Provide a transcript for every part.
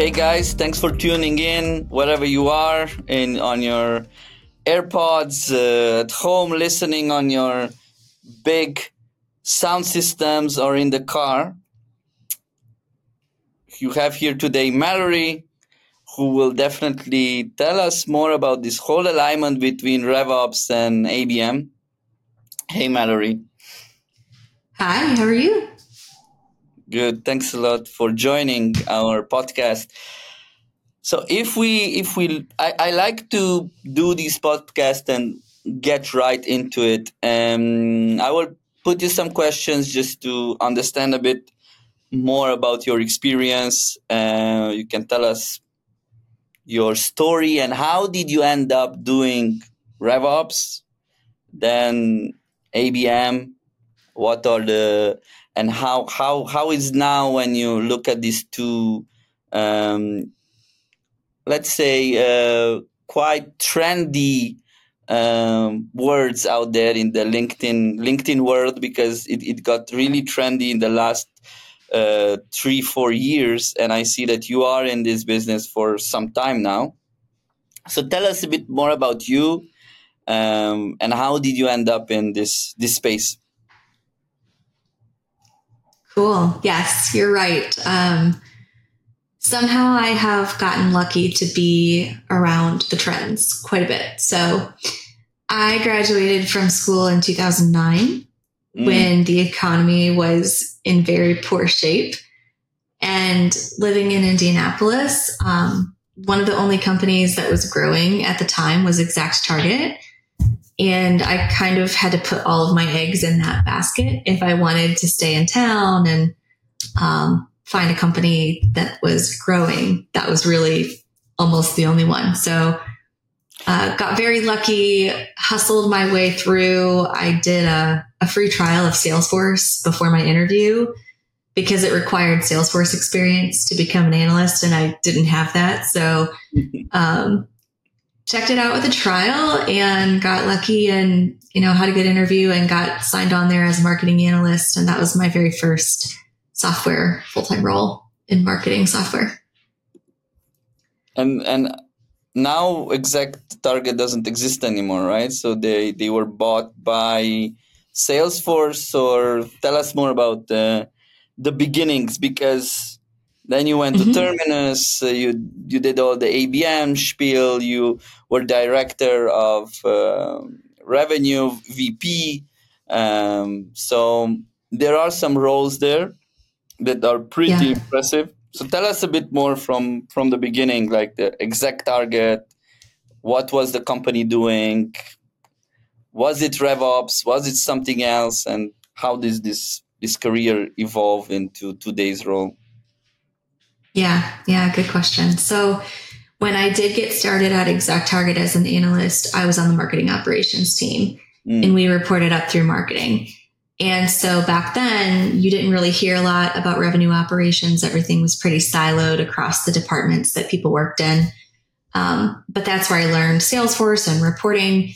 Hey guys, thanks for tuning in wherever you are in on your AirPods, uh, at home listening on your big sound systems or in the car. You have here today Mallory, who will definitely tell us more about this whole alignment between RevOps and ABM. Hey Mallory. Hi, how are you? Good. Thanks a lot for joining our podcast. So if we if we I, I like to do this podcast and get right into it. Um I will put you some questions just to understand a bit more about your experience. Uh, you can tell us your story and how did you end up doing RevOps, then ABM. What are the and how how how is now when you look at these two um, let's say uh, quite trendy um, words out there in the linkedin linkedin world because it, it got really trendy in the last uh, three four years. And i see that you are in this business for some time now. So tell us a bit more about you um, and how did you end up in this this space Cool. Yes, you're right. Um, somehow I have gotten lucky to be around the trends quite a bit. So I graduated from school in 2009 mm. when the economy was in very poor shape. And living in Indianapolis, um, one of the only companies that was growing at the time was Exact Target. And I kind of had to put all of my eggs in that basket if I wanted to stay in town and um, find a company that was growing. That was really almost the only one. So uh, got very lucky, hustled my way through. I did a, a free trial of Salesforce before my interview because it required Salesforce experience to become an analyst, and I didn't have that. So um, checked it out with a trial and got lucky and you know had a good interview and got signed on there as a marketing analyst. And that was my very first software full-time role in marketing software. And and now exact target doesn't exist anymore right? So they they were bought by salesforce or tell us more about the the beginnings because then you went mm-hmm. to Terminus. Uh, you you did all the ABM spiel. You were director of uh, revenue VP. Um, so there are some roles there that are pretty yeah. impressive. So tell us a bit more from from the beginning, like the exact target. What was the company doing? Was it RevOps? Was it something else? And how does this this career evolve into today's role? Yeah, yeah, good question. So when I did get started at Exact Target as an analyst, I was on the marketing operations team mm. and we reported up through marketing. And so back then, you didn't really hear a lot about revenue operations. Everything was pretty siloed across the departments that people worked in. Um, but that's where I learned Salesforce and reporting.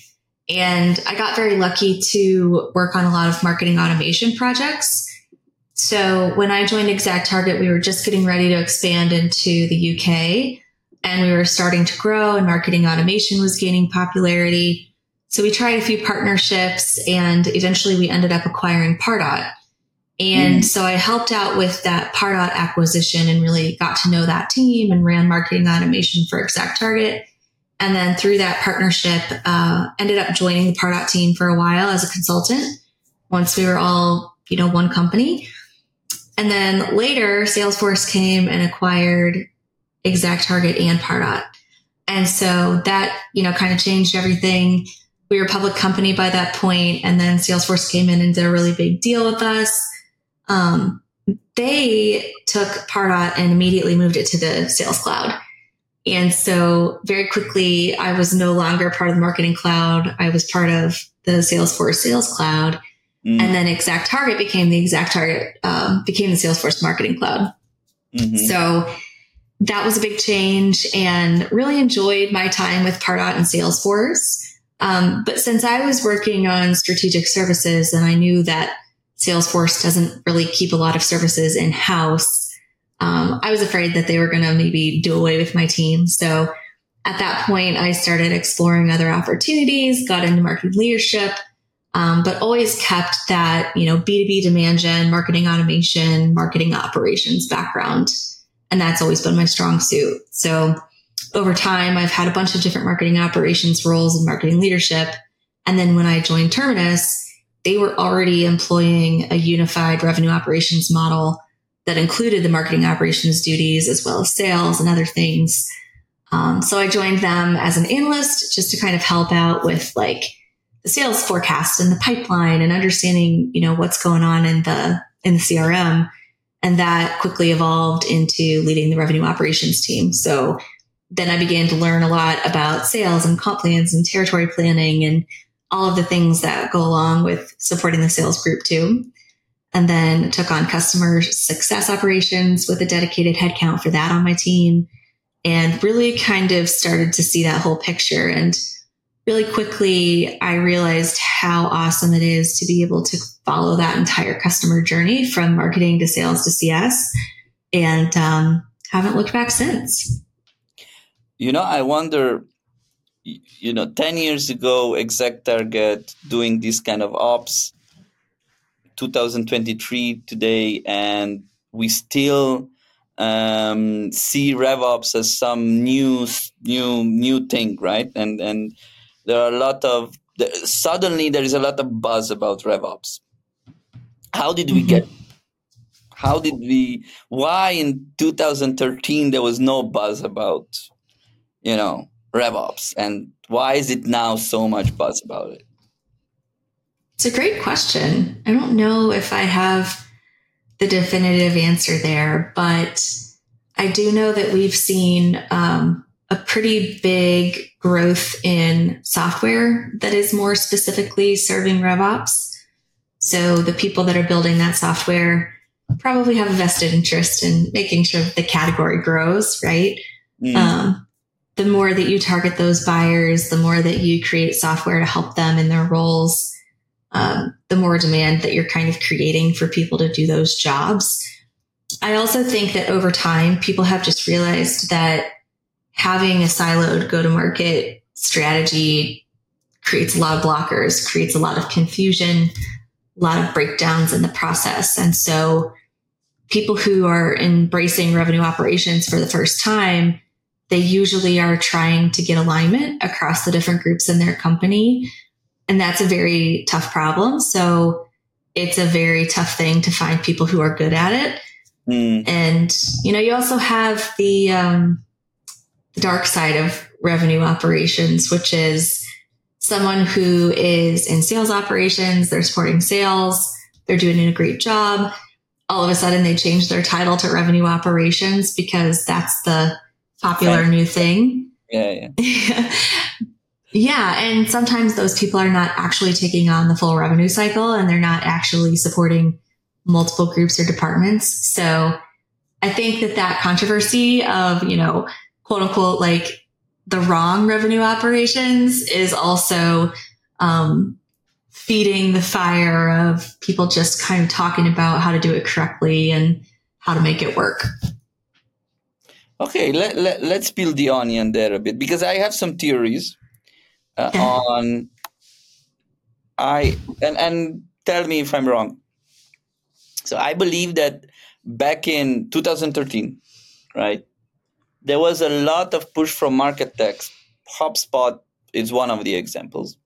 And I got very lucky to work on a lot of marketing automation projects. So when I joined Exact Target, we were just getting ready to expand into the UK and we were starting to grow and marketing automation was gaining popularity. So we tried a few partnerships and eventually we ended up acquiring Pardot. And mm. so I helped out with that Pardot acquisition and really got to know that team and ran marketing automation for Exact Target. And then through that partnership, uh, ended up joining the Pardot team for a while as a consultant once we were all, you know, one company. And then later, Salesforce came and acquired Exact Target and Pardot. And so that, you know, kind of changed everything. We were a public company by that point, and then Salesforce came in and did a really big deal with us. Um, they took Pardot and immediately moved it to the Sales Cloud. And so very quickly, I was no longer part of the Marketing Cloud. I was part of the Salesforce Sales Cloud. Mm. And then Exact Target became the Exact Target, um, became the Salesforce Marketing Cloud. Mm-hmm. So that was a big change and really enjoyed my time with Pardot and Salesforce. Um, but since I was working on strategic services and I knew that Salesforce doesn't really keep a lot of services in house, um, I was afraid that they were going to maybe do away with my team. So at that point, I started exploring other opportunities, got into marketing leadership, um, but always kept that, you know, B2B demand gen, marketing automation, marketing operations background. And that's always been my strong suit. So over time, I've had a bunch of different marketing operations roles and marketing leadership. And then when I joined Terminus, they were already employing a unified revenue operations model that included the marketing operations duties as well as sales and other things. Um, so I joined them as an analyst just to kind of help out with like the sales forecast and the pipeline and understanding, you know, what's going on in the in the CRM. And that quickly evolved into leading the revenue operations team. So then I began to learn a lot about sales and comp plans and territory planning and all of the things that go along with supporting the sales group too. And then took on customer success operations with a dedicated headcount for that on my team and really kind of started to see that whole picture. And really quickly, I realized how awesome it is to be able to follow that entire customer journey from marketing to sales to CS and um, haven't looked back since. You know, I wonder you know 10 years ago ExactTarget doing this kind of ops 2023 today and we still um, see RevOps as some new new new thing right and and there are a lot of suddenly there is a lot of buzz about RevOps how did we get how did we why in 2013 there was no buzz about you know RevOps, and why is it now so much buzz about it? It's a great question. I don't know if I have the definitive answer there, but I do know that we've seen um, a pretty big growth in software that is more specifically serving RevOps. So the people that are building that software probably have a vested interest in making sure that the category grows, right? Mm. Um, the more that you target those buyers, the more that you create software to help them in their roles, um, the more demand that you're kind of creating for people to do those jobs. I also think that over time, people have just realized that having a siloed go to market strategy creates a lot of blockers, creates a lot of confusion, a lot of breakdowns in the process. And so people who are embracing revenue operations for the first time they usually are trying to get alignment across the different groups in their company. And that's a very tough problem. So it's a very tough thing to find people who are good at it. Mm. And, you know, you also have the, um, the dark side of revenue operations, which is someone who is in sales operations, they're supporting sales, they're doing a great job. All of a sudden they change their title to revenue operations because that's the popular right. new thing. Yeah, yeah. yeah. And sometimes those people are not actually taking on the full revenue cycle and they're not actually supporting multiple groups or departments. So I think that that controversy of, you know, quote unquote, like the wrong revenue operations is also, um, feeding the fire of people just kind of talking about how to do it correctly and how to make it work. Okay, let, let, let's peel the onion there a bit because I have some theories uh, on I and and tell me if I'm wrong. So I believe that back in 2013, right, there was a lot of push from market techs. HubSpot is one of the examples.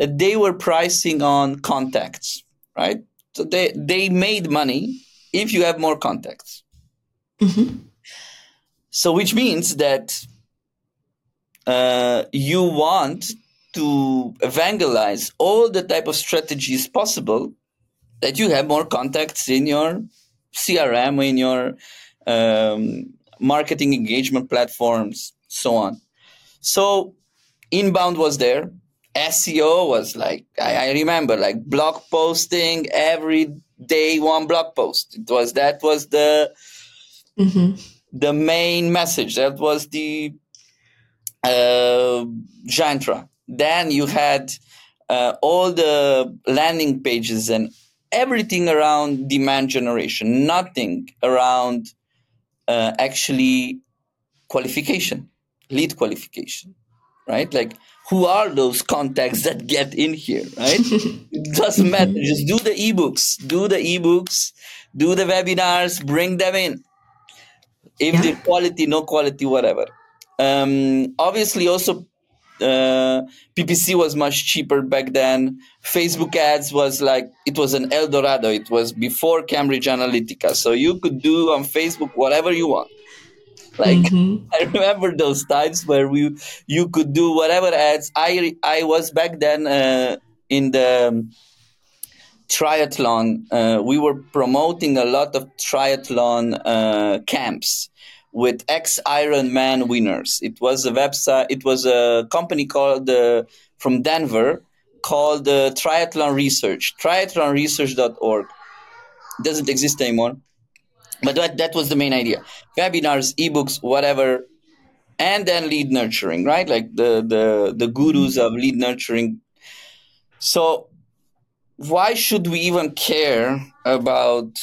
Uh, they were pricing on contacts, right? So they they made money if you have more contacts. Mm-hmm. So, which means that uh, you want to evangelize all the type of strategies possible that you have more contacts in your CRM, in your um, marketing engagement platforms, so on. So, inbound was there. SEO was like I, I remember like blog posting every day, one blog post. It was that was the mm-hmm the main message. That was the uh, Jantra. Then you had uh, all the landing pages and everything around demand generation, nothing around uh, actually qualification, lead qualification, right? Like, who are those contacts that get in here, right? it doesn't matter. Just do the ebooks, do the ebooks, do the webinars, bring them in. If yeah. the quality, no quality, whatever. Um, obviously, also uh, PPC was much cheaper back then. Facebook ads was like it was an El Dorado. It was before Cambridge Analytica, so you could do on Facebook whatever you want. Like mm-hmm. I remember those times where we you could do whatever ads. I I was back then uh, in the triathlon. Uh, we were promoting a lot of triathlon uh, camps with ex Ironman winners. It was a website. It was a company called uh, from Denver called uh, Triathlon Research. Triathlonresearch.org doesn't exist anymore but that, that was the main idea webinars ebooks whatever and then lead nurturing right like the the the gurus of lead nurturing so why should we even care about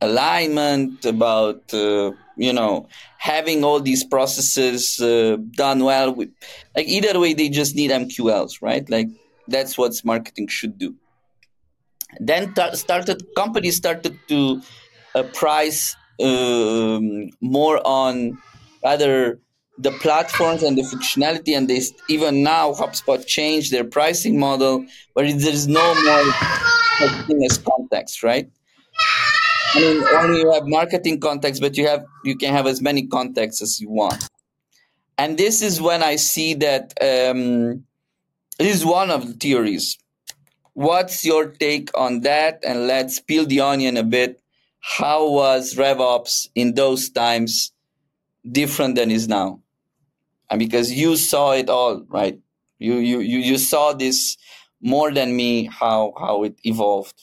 alignment about uh, you know having all these processes uh, done well with, like either way they just need mqls right? Like that's what marketing should do. Then t- started companies started to a price um, more on rather the platforms and the functionality and they even now hubspot changed their pricing model where there's no more as context right i mean only you have marketing context but you have you can have as many contexts as you want and this is when i see that um, one of the theories what's your take on that and let's peel the onion a bit how was RevOps in those times different than is now? And because you saw it all, right? You you you, you saw this more than me how how it evolved.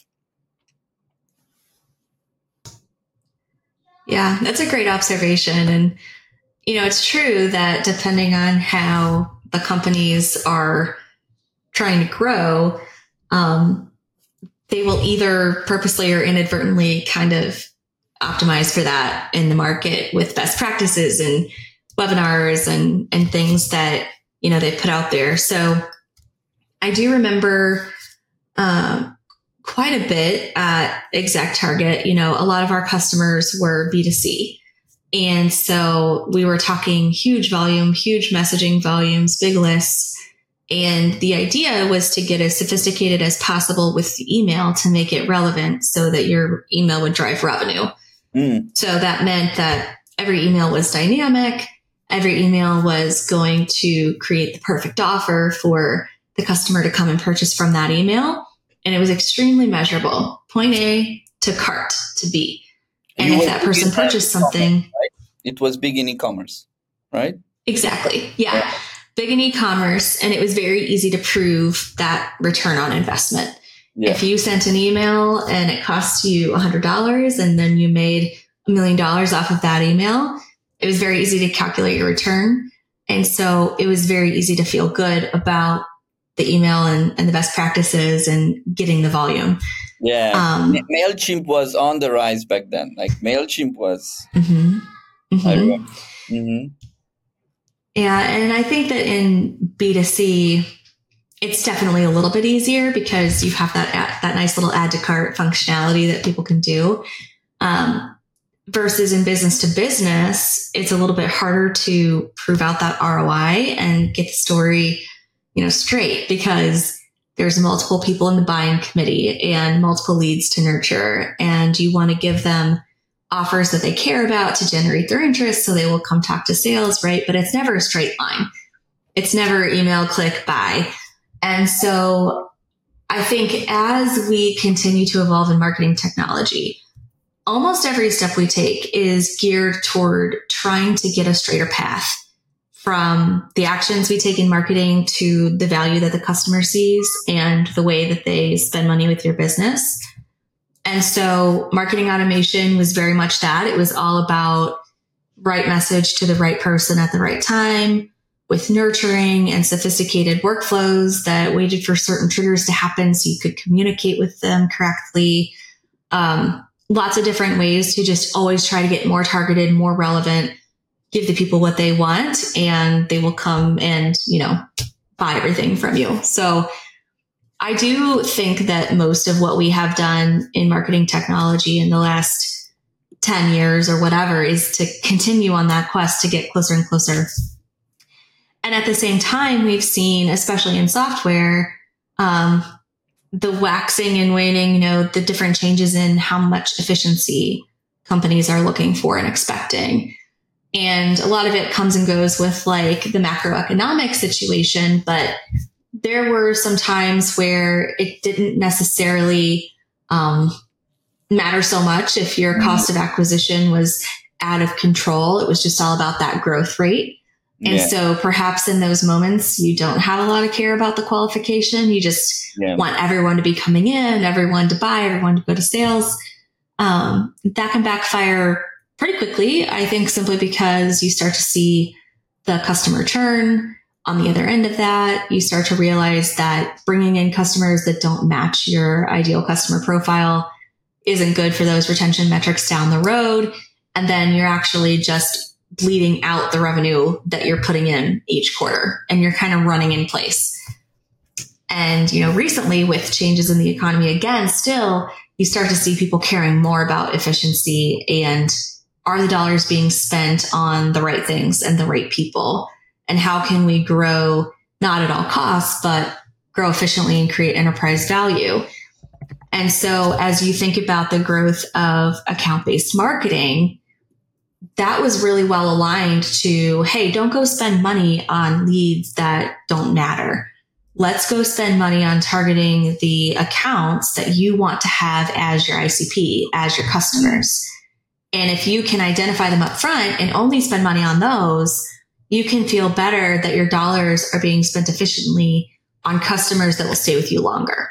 Yeah, that's a great observation. And you know, it's true that depending on how the companies are trying to grow, um, they will either purposely or inadvertently kind of optimize for that in the market with best practices and webinars and and things that you know they put out there. So I do remember uh, quite a bit at Exact Target. You know, a lot of our customers were B2C. And so we were talking huge volume, huge messaging volumes, big lists. And the idea was to get as sophisticated as possible with the email to make it relevant so that your email would drive revenue. Mm. So that meant that every email was dynamic. Every email was going to create the perfect offer for the customer to come and purchase from that email. And it was extremely measurable point A to cart to B. And, and if that person purchased something, right? it was big in e commerce, right? Exactly. yeah. yeah big in e-commerce and it was very easy to prove that return on investment. Yeah. If you sent an email and it cost you $100 and then you made a million dollars off of that email, it was very easy to calculate your return. And so it was very easy to feel good about the email and, and the best practices and getting the volume. Yeah. Um, MailChimp was on the rise back then. Like MailChimp was. Mm-hmm, mm-hmm. Mm-hmm. Yeah. And I think that in B2C, it's definitely a little bit easier because you have that, that nice little add to cart functionality that people can do. Um, versus in business to business, it's a little bit harder to prove out that ROI and get the story, you know, straight because there's multiple people in the buying committee and multiple leads to nurture and you want to give them offers that they care about to generate their interest. So they will come talk to sales, right? But it's never a straight line. It's never email, click, buy. And so I think as we continue to evolve in marketing technology, almost every step we take is geared toward trying to get a straighter path from the actions we take in marketing to the value that the customer sees and the way that they spend money with your business. And so marketing automation was very much that. It was all about right message to the right person at the right time with nurturing and sophisticated workflows that waited for certain triggers to happen so you could communicate with them correctly. Um, lots of different ways to just always try to get more targeted, more relevant, give the people what they want, and they will come and, you know, buy everything from you. So I do think that most of what we have done in marketing technology in the last 10 years or whatever is to continue on that quest to get closer and closer. And at the same time, we've seen, especially in software, um, the waxing and waning, you know, the different changes in how much efficiency companies are looking for and expecting. And a lot of it comes and goes with like the macroeconomic situation, but there were some times where it didn't necessarily um, matter so much if your mm-hmm. cost of acquisition was out of control. It was just all about that growth rate. And yeah. so perhaps in those moments, you don't have a lot of care about the qualification. You just yeah. want everyone to be coming in, everyone to buy, everyone to go to sales. Um, that can backfire pretty quickly. I think simply because you start to see the customer churn on the other end of that. You start to realize that bringing in customers that don't match your ideal customer profile isn't good for those retention metrics down the road. And then you're actually just bleeding out the revenue that you're putting in each quarter and you're kind of running in place. And, you know, recently with changes in the economy again, still you start to see people caring more about efficiency and are the dollars being spent on the right things and the right people? And how can we grow not at all costs, but grow efficiently and create enterprise value? And so as you think about the growth of account based marketing, that was really well aligned to, hey, don't go spend money on leads that don't matter. Let's go spend money on targeting the accounts that you want to have as your ICP, as your customers. And if you can identify them up front and only spend money on those, you can feel better that your dollars are being spent efficiently on customers that will stay with you longer.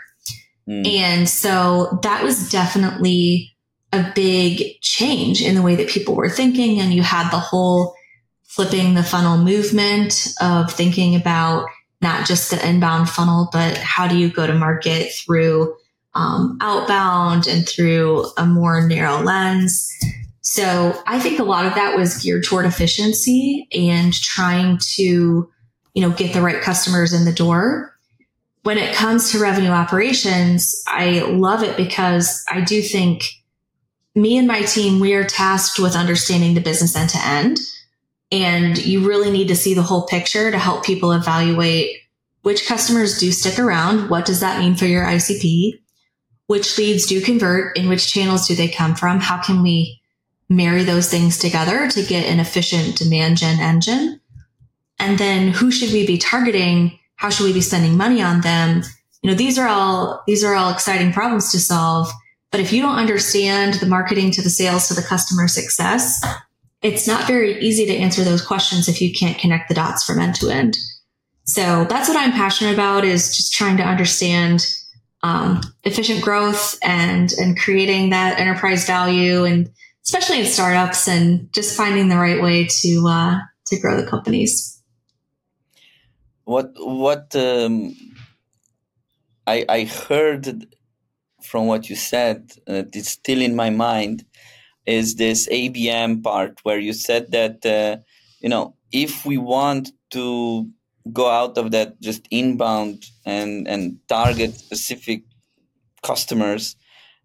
Mm. And so that was definitely a big change in the way that people were thinking. And you had the whole flipping the funnel movement of thinking about not just the inbound funnel, but how do you go to market through um, outbound and through a more narrow lens. So I think a lot of that was geared toward efficiency and trying to, you know, get the right customers in the door. When it comes to revenue operations, I love it because I do think me and my team, we are tasked with understanding the business end to end. And you really need to see the whole picture to help people evaluate which customers do stick around. What does that mean for your ICP? Which leads do convert? In which channels do they come from? How can we marry those things together to get an efficient demand gen engine? And then who should we be targeting? How should we be spending money on them? You know, these are all, these are all exciting problems to solve. But if you don't understand the marketing to the sales to the customer success, it's not very easy to answer those questions if you can't connect the dots from end to end. So that's what I'm passionate about is just trying to understand um, efficient growth and and creating that enterprise value and especially in startups and just finding the right way to uh, to grow the companies. What what um, I I heard from what you said, uh, it's still in my mind, is this ABM part where you said that, uh, you know, if we want to go out of that just inbound and, and target specific customers,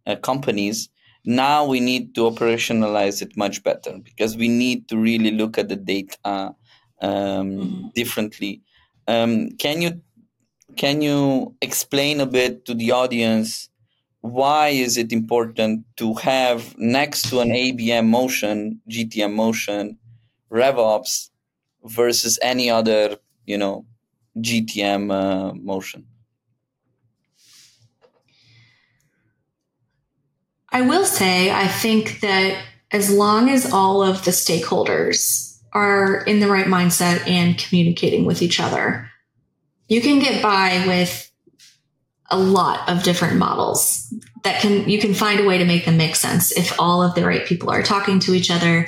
uh, companies, now we need to operationalize it much better because we need to really look at the data um, mm-hmm. differently. Um, can you can you explain a bit to the audience why is it important to have next to an ABM motion, GTM motion, RevOps versus any other, you know, GTM uh, motion? I will say, I think that as long as all of the stakeholders are in the right mindset and communicating with each other, you can get by with a lot of different models that can you can find a way to make them make sense if all of the right people are talking to each other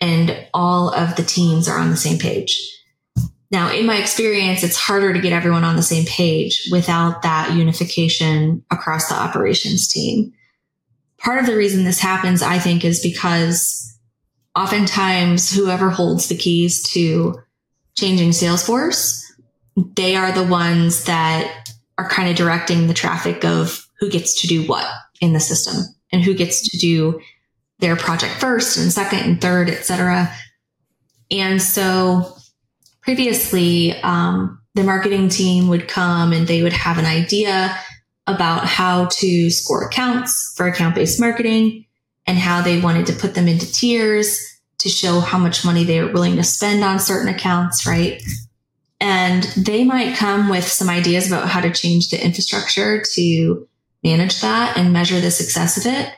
and all of the teams are on the same page. Now, in my experience, it's harder to get everyone on the same page without that unification across the operations team. Part of the reason this happens, I think, is because oftentimes whoever holds the keys to changing Salesforce, they are the ones that are kind of directing the traffic of who gets to do what in the system and who gets to do their project first and second and third, et cetera. And so previously, um, the marketing team would come and they would have an idea about how to score accounts for account based marketing and how they wanted to put them into tiers to show how much money they were willing to spend on certain accounts, right? And they might come with some ideas about how to change the infrastructure to manage that and measure the success of it.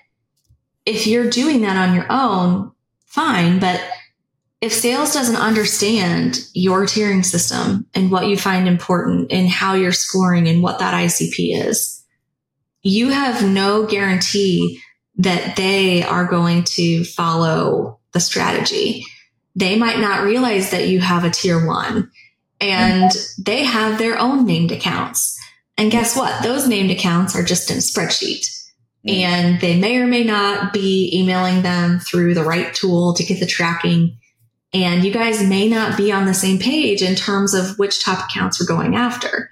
If you're doing that on your own, fine. But if sales doesn't understand your tiering system and what you find important and how you're scoring and what that ICP is, you have no guarantee that they are going to follow the strategy. They might not realize that you have a tier one and they have their own named accounts. And guess what? Those named accounts are just in a spreadsheet mm. and they may or may not be emailing them through the right tool to get the tracking. And you guys may not be on the same page in terms of which top accounts we're going after.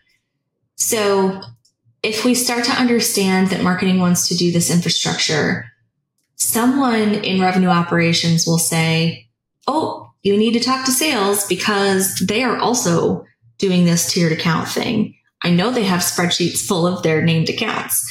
So if we start to understand that marketing wants to do this infrastructure, someone in revenue operations will say, Oh, you need to talk to sales because they are also doing this tiered account thing. I know they have spreadsheets full of their named accounts.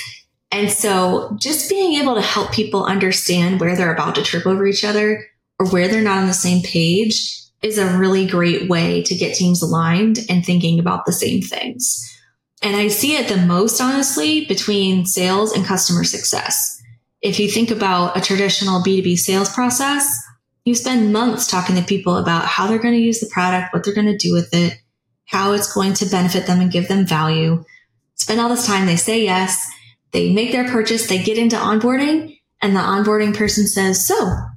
And so just being able to help people understand where they're about to trip over each other or where they're not on the same page is a really great way to get teams aligned and thinking about the same things. And I see it the most honestly between sales and customer success. If you think about a traditional B2B sales process, you spend months talking to people about how they're going to use the product, what they're going to do with it, how it's going to benefit them and give them value. Spend all this time. They say yes. They make their purchase. They get into onboarding and the onboarding person says, so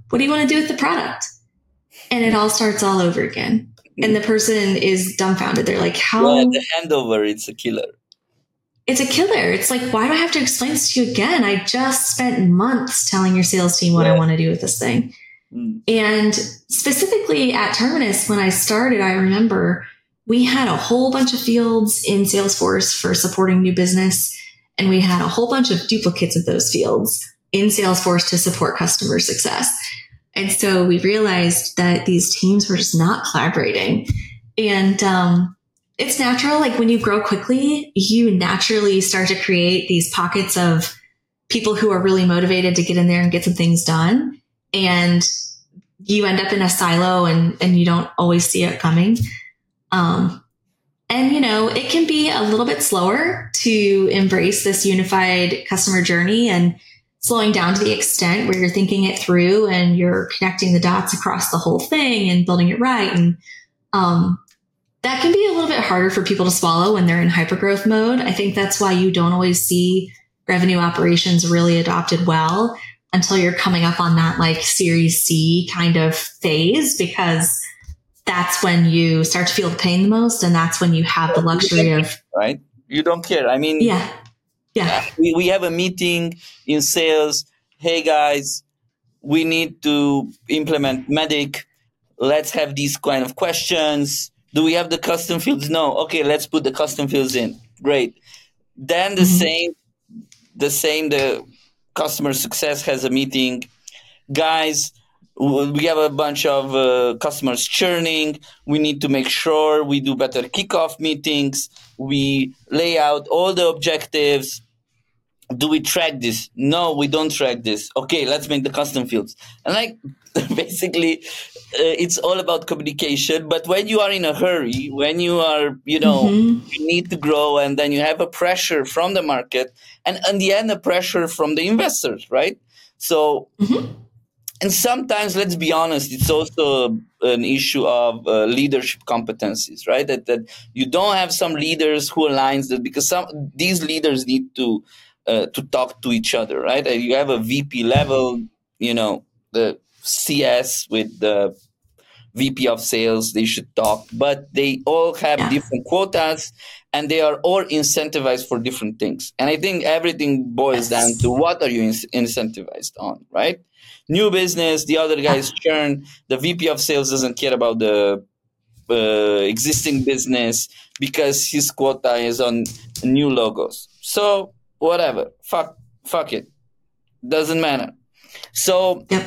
what do you want to do with the product? And it all starts all over again and the person is dumbfounded. They're like, "How?" Yeah, the handover, it's a killer. It's a killer. It's like, why do I have to explain this to you again? I just spent months telling your sales team what yeah. I want to do with this thing. Mm. And specifically at Terminus, when I started, I remember we had a whole bunch of fields in Salesforce for supporting new business. And we had a whole bunch of duplicates of those fields in Salesforce to support customer success. And so we realized that these teams were just not collaborating. And um, it's natural. Like when you grow quickly, you naturally start to create these pockets of people who are really motivated to get in there and get some things done. And you end up in a silo and, and you don't always see it coming. Um, and you know, it can be a little bit slower to embrace this unified customer journey and slowing down to the extent where you're thinking it through and you're connecting the dots across the whole thing and building it right. And um, that can be a little bit harder for people to swallow when they're in hypergrowth mode. I think that's why you don't always see revenue operations really adopted well until you're coming up on that like series C kind of phase because that's when you start to feel the pain the most and that's when you have the luxury of right you don't care i mean yeah yeah. We, we have a meeting in sales. Hey guys, we need to implement MEDDIC. Let's have these kind of questions. Do we have the custom fields? No. Okay, let's put the custom fields in. Great. Then the mm-hmm. same, the same, the customer success has a meeting. Guys, we have a bunch of uh, customers churning. We need to make sure we do better kickoff meetings. We lay out all the objectives. Do we track this? No, we don't track this. Okay, let's make the custom fields. And like basically, uh, it's all about communication. But when you are in a hurry, when you are, you know, mm-hmm. you need to grow, and then you have a pressure from the market, and in the end, a pressure from the investors, right? So. Mm-hmm and sometimes let's be honest it's also an issue of uh, leadership competencies right? That, that you don't have some leaders who aligns that because some these leaders need to uh, to talk to each other right? You have a vp level you know the cs with the vp of sales they should talk but they all have yeah. different quotas and they are all incentivized for different things. And I think everything boils down to what are you in- incentivized on, right? New business, the other guys churn, the VP of sales doesn't care about the uh, existing business because his quota is on new logos. So whatever, fuck, fuck it, doesn't matter. So yep.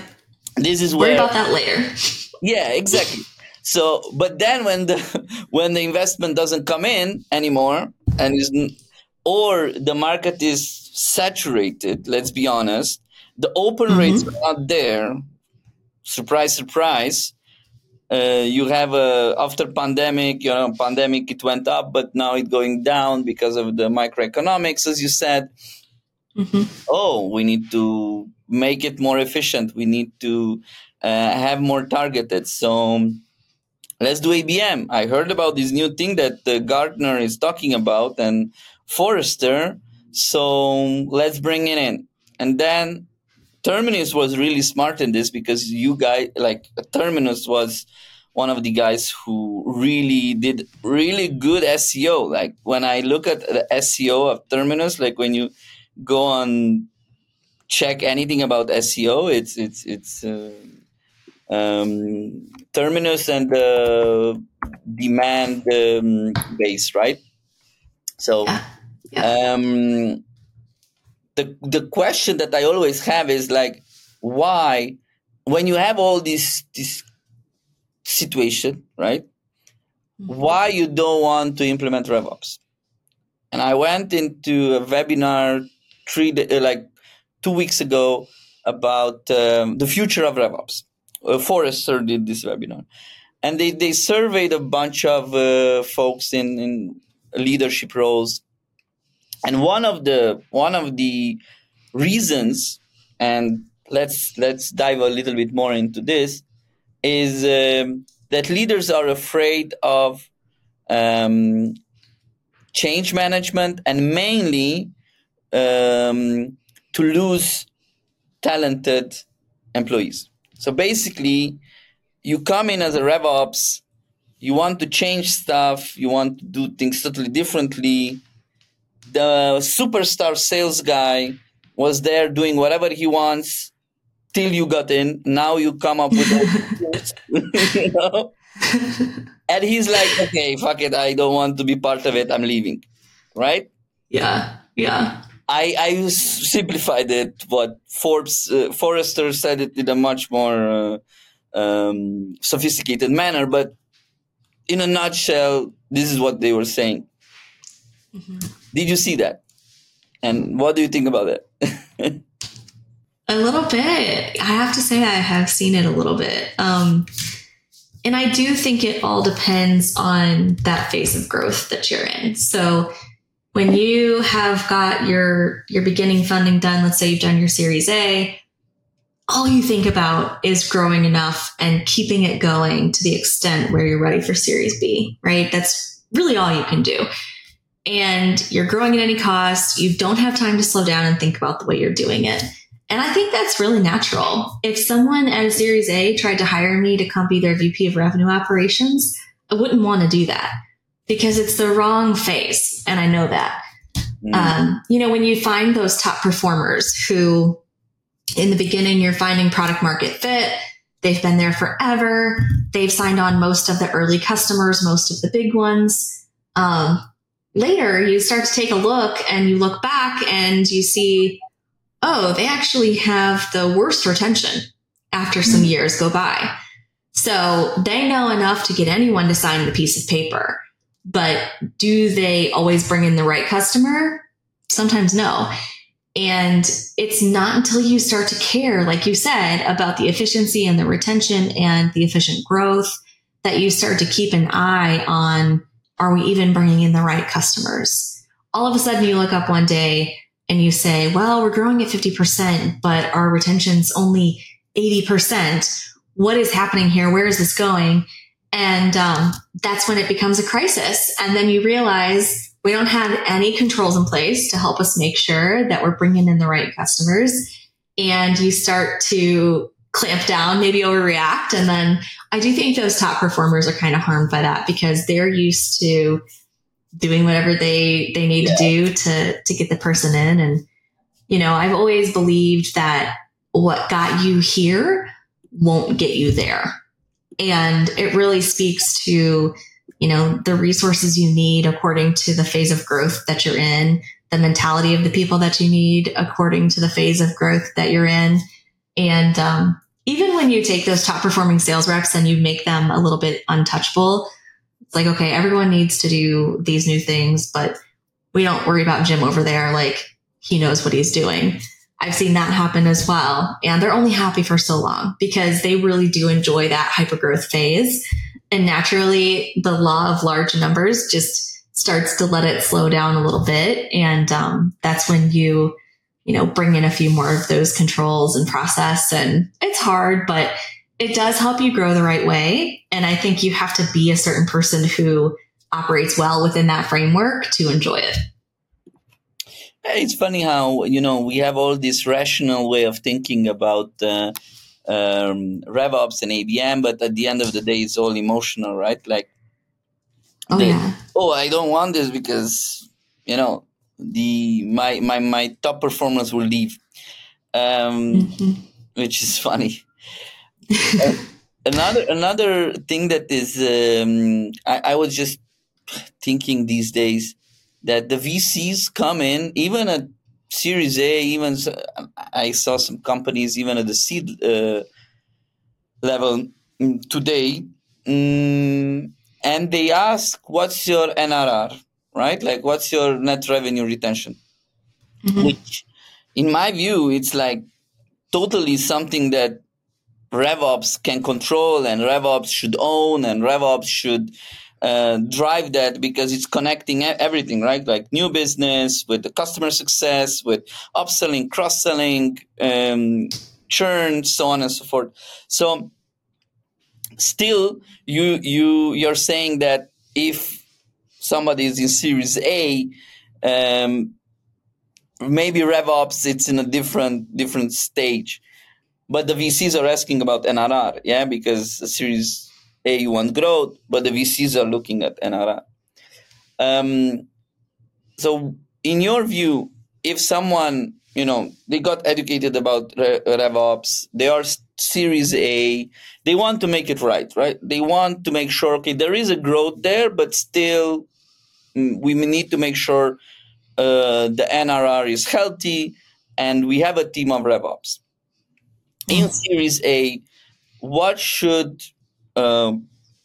this is where worry about that later. Yeah, exactly. So, but then when the when the investment doesn't come in anymore, and is or the market is saturated, let's be honest, the open mm-hmm. rates are not there. Surprise, surprise. Uh, you have a after pandemic, you know, pandemic it went up, but now it's going down because of the microeconomics, as you said. Mm-hmm. Oh, we need to make it more efficient. We need to uh, have more targeted. So let's do ABM. I heard about this new thing that the Gartner is talking about and Forrester. So let's bring it in. And then Terminus was really smart in this because you guys, like Terminus was one of the guys who really did really good SEO. Like when I look at the SEO of Terminus, like when you go on check anything about SEO, it's it's it's uh, um, terminus and uh, demand um, base, right? So, yeah. Yeah. Um, the the question that I always have is like, why, when you have all this this situation, right? Mm-hmm. Why you don't want to implement RevOps? And I went into a webinar three uh, like two weeks ago about um, the future of RevOps uh, Forrester did this webinar, and they they surveyed a bunch of uh, folks in in leadership roles, and one of the one of the reasons, and let's let's dive a little bit more into this, is um, that leaders are afraid of um, change management and mainly um, to lose talented employees. So basically, you come in as a RevOps, you want to change stuff, you want to do things totally differently. The superstar sales guy was there doing whatever he wants till you got in. Now you come up with you know? and he's like, okay, fuck it, I don't want to be part of it. I'm leaving. Right? Yeah. Yeah. I, I simplified it, but Forbes uh, Forrester said it in a much more uh, um, sophisticated manner. But in a nutshell, this is what they were saying. Mm-hmm. Did you see that? And what do you think about it? a little bit. I have to say, I have seen it a little bit. Um, and I do think it all depends on that phase of growth that you're in. So when you have got your your beginning funding done let's say you've done your series a all you think about is growing enough and keeping it going to the extent where you're ready for series b right? That's really all you can do. And you're growing at any cost. You don't have time to slow down and think about the way you're doing it. And i think that's really natural. If someone at a series a tried to hire me to come be their vp of revenue operations i wouldn't want to do that because it's the wrong face. And I know that. Mm. Um, you know, when you find those top performers who in the beginning you're finding product market fit, they've been there forever, they've signed on most of the early customers, most of the big ones. Um, later you start to take a look and you look back and you see, oh, they actually have the worst retention after some mm. years go by. So they know enough to get anyone to sign the piece of paper. But do they always bring in the right customer? Sometimes no. And it's not until you start to care, like you said, about the efficiency and the retention and the efficient growth that you start to keep an eye on are we even bringing in the right customers? All of a sudden, you look up one day and you say, well, we're growing at 50%, but our retention's only 80%. What is happening here? Where is this going? And um, that's when it becomes a crisis. And then you realize we don't have any controls in place to help us make sure that we're bringing in the right customers. And you start to clamp down, maybe overreact. And then I do think those top performers are kind of harmed by that because they're used to doing whatever they they need yeah. to do to to get the person in and you know i've always believed that what got you here won't get you there and it really speaks to you know the resources you need according to the phase of growth that you're in the mentality of the people that you need according to the phase of growth that you're in and um, even when you take those top performing sales reps and you make them a little bit untouchable it's like, okay, everyone needs to do these new things, but we don't worry about Jim over there. Like he knows what he's doing. I've seen that happen as well. And they're only happy for so long because they really do enjoy that hypergrowth phase. And naturally, the law of large numbers just starts to let it slow down a little bit. And um, that's when you, you know, bring in a few more of those controls and process. And it's hard, but it does help you grow the right way. And I think you have to be a certain person who operates well within that framework to enjoy it. It's funny how, you know, we have all this rational way of thinking about uh, um, RevOps and ABM, but at the end of the day, it's all emotional, right? Like, oh, yeah. oh I don't want this because, you know, the my my my top performers will leave um, mm-hmm. which is funny another another thing that is um, I, I, was just thinking these days that the VCs come in even at Series A, even I saw some companies even at the seed uh, level mm, today, um, and they ask, "What's your NRR?" Right, like what's your net revenue retention? Mm-hmm. Which, in my view, it's like totally something that RevOps can control and RevOps should own and RevOps should uh, drive that because it's connecting everything, right? Like new business with the customer success, with upselling, cross selling, um, churn, so on and so forth. So, still, you you you're saying that if somebody is in Series A, um, maybe RevOps it's in a different different stage but the VCs are asking about NRR, yeah, because Series A you want growth, but the VCs are looking at NRR. Um, so, in your view, if someone you know they got educated about RevOps, they are Series A, they want to make it right, right? They want to make sure okay there is a growth there, but still mm, we need to make sure uh, the NRR is healthy, and we have a team of RevOps in Series A, what should uh,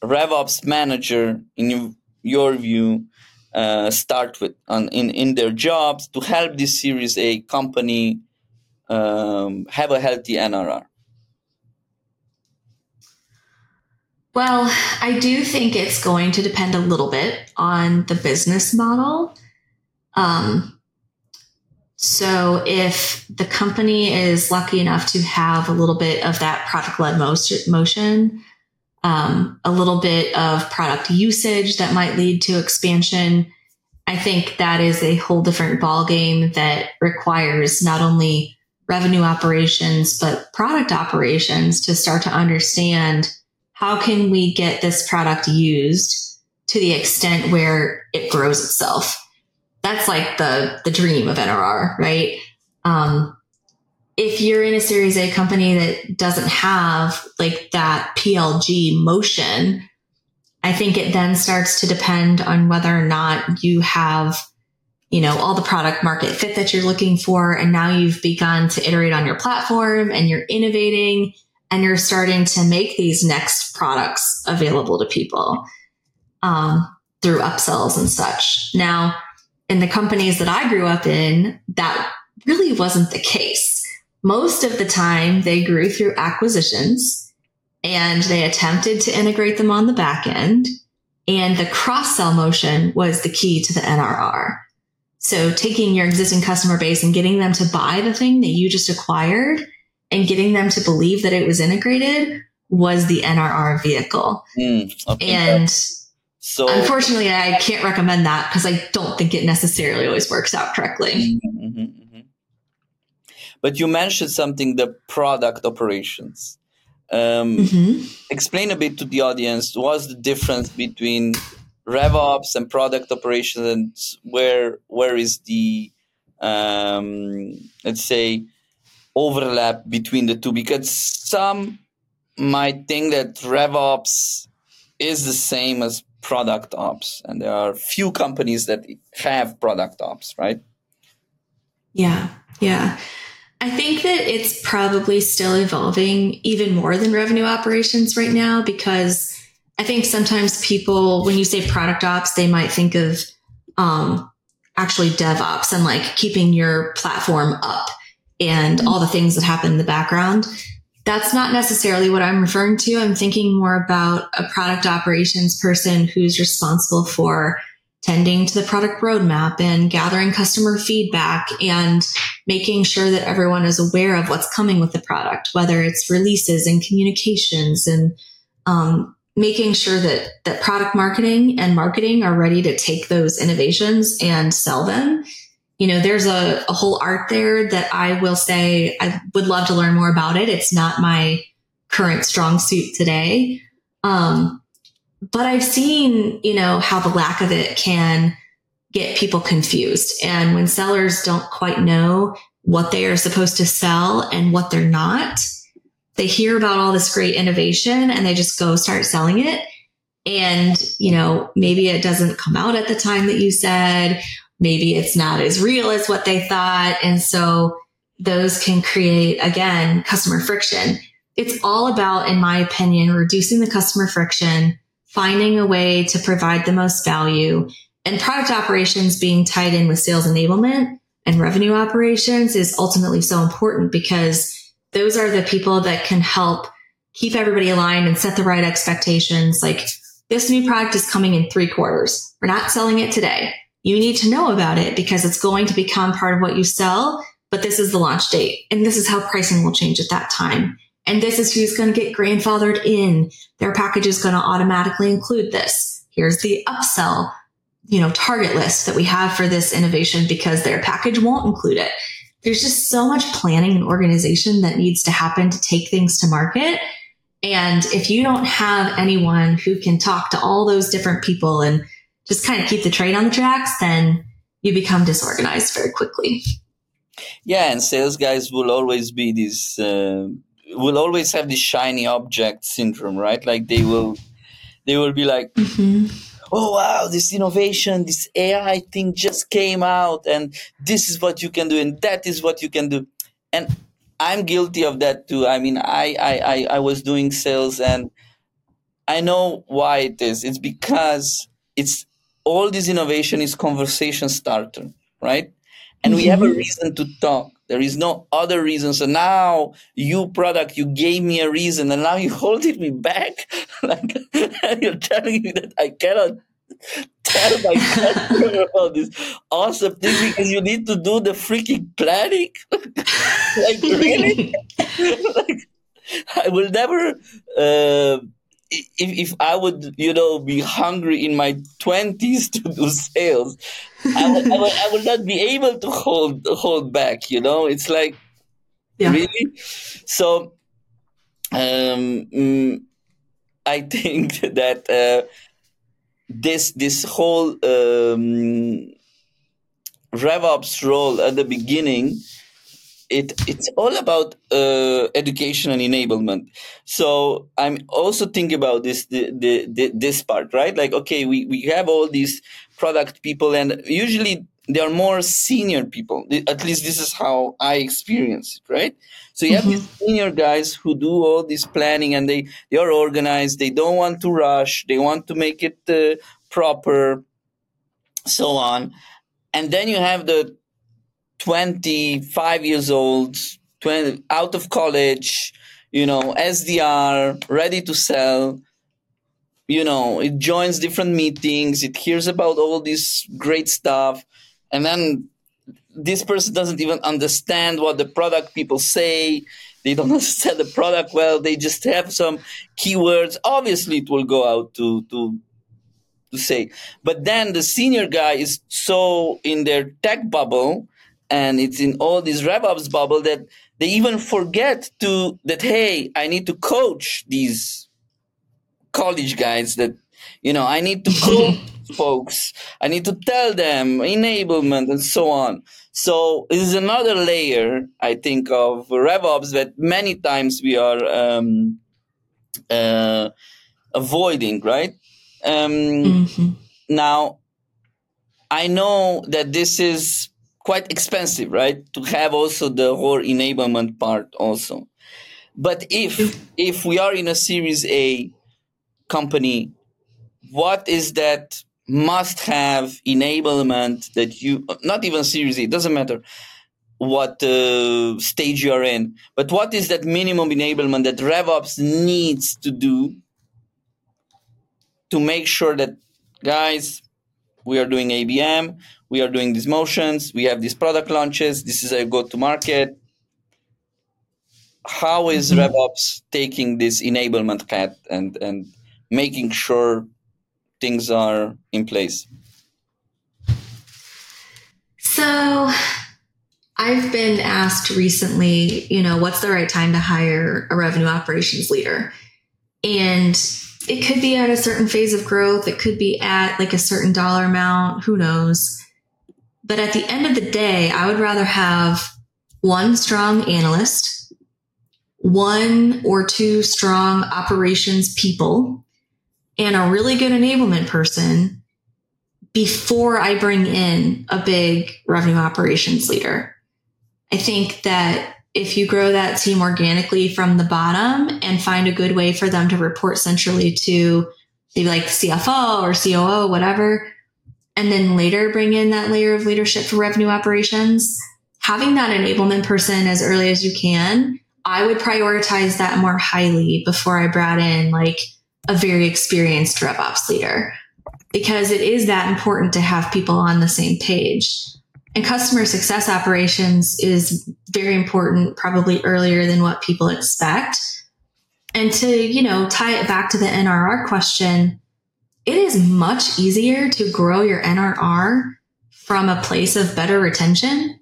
RevOps manager, in your view, uh, start with on, in, in their jobs to help this Series A company um, have a healthy NRR? Well, I do think it's going to depend a little bit on the business model. Um, so if the company is lucky enough to have a little bit of that product led motion, um, a little bit of product usage that might lead to expansion, I think that is a whole different ballgame that requires not only revenue operations, but product operations to start to understand how can we get this product used to the extent where it grows itself that's like the the dream of NRR, right? Um, if you're in a Series A company that doesn't have like that PLG motion, I think it then starts to depend on whether or not you have, you know, all the product market fit that you're looking for. And now you've begun to iterate on your platform and you're innovating and you're starting to make these next products available to people um, through upsells and such. Now, in the companies that I grew up in, that really wasn't the case. Most of the time, they grew through acquisitions and they attempted to integrate them on the back end. And the cross sell motion was the key to the NRR. So taking your existing customer base and getting them to buy the thing that you just acquired and getting them to believe that it was integrated was the NRR vehicle. Mm. And so unfortunately, I can't recommend that because I don't think it necessarily always works out correctly. Mm-hmm, mm-hmm, mm-hmm. But you mentioned something the product operations. Um, mm-hmm. Explain a bit to the audience what's the difference between RevOps and product operations, and where where is the um, let's say overlap between the two? Because some might think that RevOps is the same as product ops, and there are few companies that have product ops, right? Yeah, yeah. I think that it's probably still evolving even more than revenue operations right now because I think sometimes people, when you say product ops, they might think of um, actually DevOps and like keeping your platform up and all the things that happen in the background. That's not necessarily what I'm referring to. I'm thinking more about a product operations person who's responsible for tending to the product roadmap and gathering customer feedback and making sure that everyone is aware of what's coming with the product, whether it's releases and communications and um, making sure that that product marketing and marketing are ready to take those innovations and sell them. You know, there's a, a whole art there that I will say I would love to learn more about it. It's not my current strong suit today. Um, but I've seen, you know, how the lack of it can get people confused. And when sellers don't quite know what they are supposed to sell and what they're not, they hear about all this great innovation and they just go start selling it. And, you know, maybe it doesn't come out at the time that you said, maybe it's not as real as what they thought. And so those can create, again, customer friction. It's all about, in my opinion, reducing the customer friction finding a way to provide the most value and product operations being tied in with sales enablement and revenue operations is ultimately so important because those are the people that can help keep everybody aligned and set the right expectations. Like this new product is coming in three quarters. We're not selling it today. You need to know about it because it's going to become part of what you sell, but this is the launch date and this is how pricing will change at that time. And this is who's going to get grandfathered in. Their package is going to automatically include this. Here's the upsell, you know, target list that we have for this innovation because their package won't include it. There's just so much planning and organization that needs to happen to take things to market. And if you don't have anyone who can talk to all those different people and just kind of keep the train on the tracks, then you become disorganized very quickly. Yeah, and sales guys will always be these uh, will always have this shiny object syndrome, right? Like they will, they will be like, mm-hmm. "Oh wow, this innovation, this AI thing just came out, and this is what you can do, and that is what you can do." And I'm guilty of that too. I mean, I I I, I was doing sales, and I know why it is. It's because it's all this innovation is conversation starter, right? And mm-hmm. we have a mm-hmm. reason to talk there is no other reason. So now you product, you gave me a reason and now you holding me back. like you're telling me that I cannot tell my customer about this awesome thing because you need to do the freaking planning. like really? like, I will never uh, if, if I would, you know, be hungry in my 20s to do sales, I would, I would, I would not be able to hold, hold back, you know? It's like, yeah. really? So, um, mm, I think that uh, this, this whole um, RevOps role at the beginning it it's all about uh, education and enablement. So I'm also thinking about this the, the, the, this part, right? Like, okay, we, we have all these product people, and usually they are more senior people. At least this is how I experience it, right? So you have mm-hmm. these senior guys who do all this planning, and they they are organized. They don't want to rush. They want to make it uh, proper, so on. And then you have the 25 years old, 20, out of college, you know, SDR, ready to sell. You know, it joins different meetings, it hears about all this great stuff, and then this person doesn't even understand what the product people say. They don't understand the product well. They just have some keywords. Obviously, it will go out to to to say. But then the senior guy is so in their tech bubble and it's in all these RevOps bubble that they even forget to that hey i need to coach these college guys that you know i need to coach folks. I need to tell them enablement and so on. So this is another layer, I think, of RevOps that many times we are um, uh, avoiding, right? Um, mm-hmm. Now, I know that this is quite expensive, right? To have also the whole enablement part also. But if if we are in a Series A company, what is that must have enablement that you not even Series A, it doesn't matter what uh, stage you are in, but what is that minimum enablement that RevOps needs to do to make sure that guys we are doing ABM, we are doing these motions, we have these product launches, this is a go to market. How is mm-hmm. RevOps taking this enablement cat and, and making sure things are in place? So I've been asked recently, you know, what's the right time to hire a revenue operations leader? And it could be at a certain phase of growth. It could be at like a certain dollar amount. Who knows? But at the end of the day, I would rather have one strong analyst, one or two strong operations people, and a really good enablement person before I bring in a big revenue operations leader. I think that if you grow that team organically from the bottom and find a good way for them to report centrally to maybe like CFO or COO, whatever, and then later bring in that layer of leadership for revenue operations, having that enablement person as early as you can, I would prioritize that more highly before I brought in like a very experienced RevOps leader because it is that important to have people on the same page. And customer success operations is very important, probably earlier than what people expect. And to, you know, tie it back to the NRR question, it is much easier to grow your NRR from a place of better retention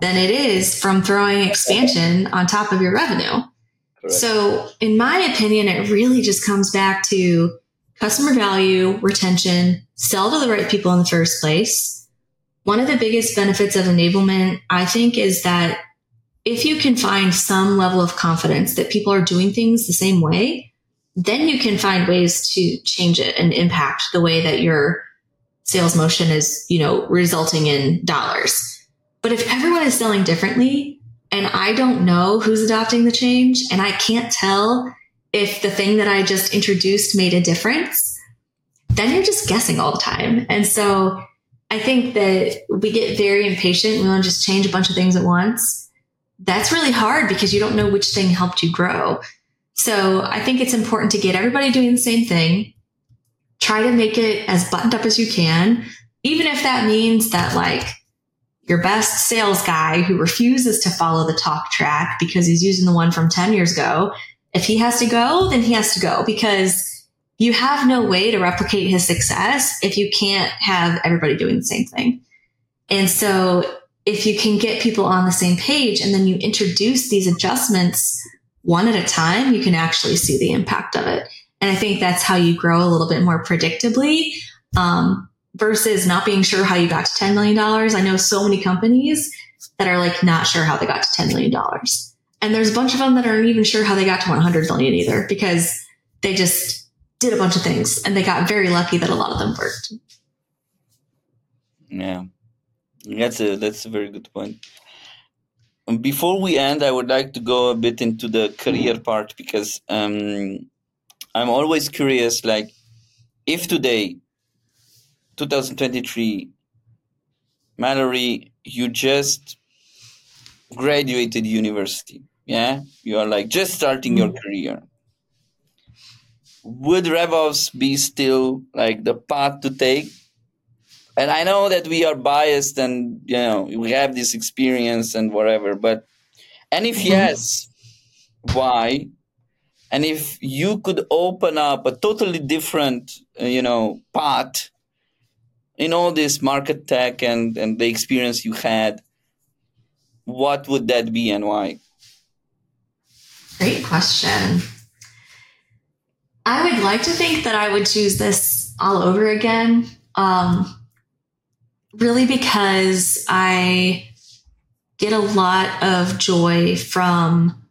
than it is from throwing expansion on top of your revenue. Correct. So, in my opinion, it really just comes back to customer value, retention, sell to the right people in the first place, one of the biggest benefits of enablement, I think, is that if you can find some level of confidence that people are doing things the same way, then you can find ways to change it and impact the way that your sales motion is, you know, resulting in dollars. But if everyone is selling differently and I don't know who's adopting the change and I can't tell if the thing that I just introduced made a difference, then you're just guessing all the time. And so I think that we get very impatient. We want to just change a bunch of things at once. That's really hard because you don't know which thing helped you grow. So I think it's important to get everybody doing the same thing. Try to make it as buttoned up as you can, even if that means that like your best sales guy who refuses to follow the talk track because he's using the one from 10 years ago. If he has to go, then he has to go because you have no way to replicate his success if you can't have everybody doing the same thing. And so if you can get people on the same page and then you introduce these adjustments one at a time, you can actually see the impact of it. And I think that's how you grow a little bit more predictably um, versus not being sure how you got to $10 million. I know so many companies that are like not sure how they got to $10 million. And there's a bunch of them that aren't even sure how they got to 100 million either because they just did a bunch of things and they got very lucky that a lot of them worked. Yeah. That's a that's a very good point. Before we end, I would like to go a bit into the career part because um, I'm always curious. Like, if today, 2023, Mallory, you just graduated university, yeah, you are like just starting your mm-hmm. career would RevOps be still like the path to take? And I know that we are biased and you know we have this experience and whatever, but and if yes, why? And if you could open up a totally different, uh, you know, path in all this market tech and, and the experience you had, what would that be and why? Great question. I would like to think that I would choose this all over again. Um, really because I get a lot of joy from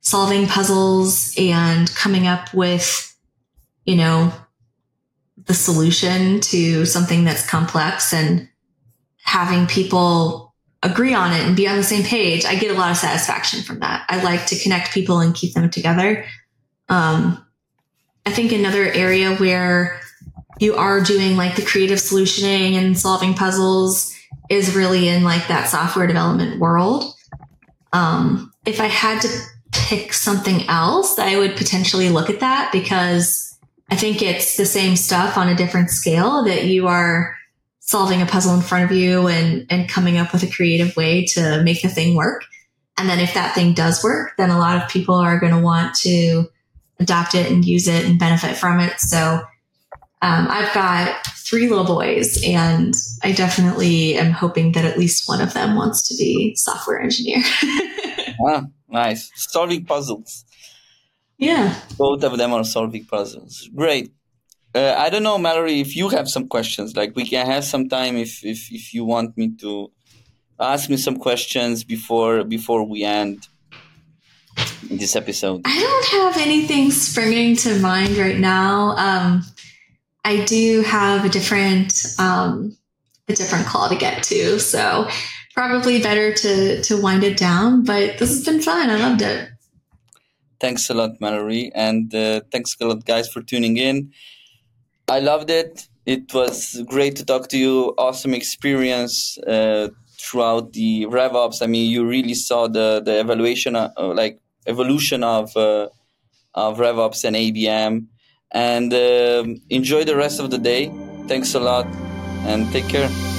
solving puzzles and coming up with, you know, the solution to something that's complex and having people agree on it and be on the same page. I get a lot of satisfaction from that. I like to connect people and keep them together. Um, I think another area where you are doing like the creative solutioning and solving puzzles is really in like that software development world. Um, if I had to pick something else, I would potentially look at that because I think it's the same stuff on a different scale that you are solving a puzzle in front of you and, and coming up with a creative way to make the thing work. And then if that thing does work, then a lot of people are going to want to adopt it and use it and benefit from it. So um, I've got three little boys, and I definitely am hoping that at least one of them wants to be software engineer. ah, nice. Solving puzzles. Yeah. Both of them are solving puzzles. Great. Uh, I don't know, Mallory, if you have some questions. Like we can have some time if if, if you want me to ask me some questions before before we end this episode. I don't have anything springing to mind right now. Um, I do have a different um, a different call to get to, so probably better to to wind it down. But this has been fun. I loved it. Thanks a lot, Mallory, and uh, thanks a lot, guys, for tuning in. I loved it. It was great to talk to you. Awesome experience uh, throughout the RevOps. I mean, you really saw the the evaluation, uh, like evolution of uh, of RevOps and ABM and um, enjoy the rest of the day. Thanks a lot and take care.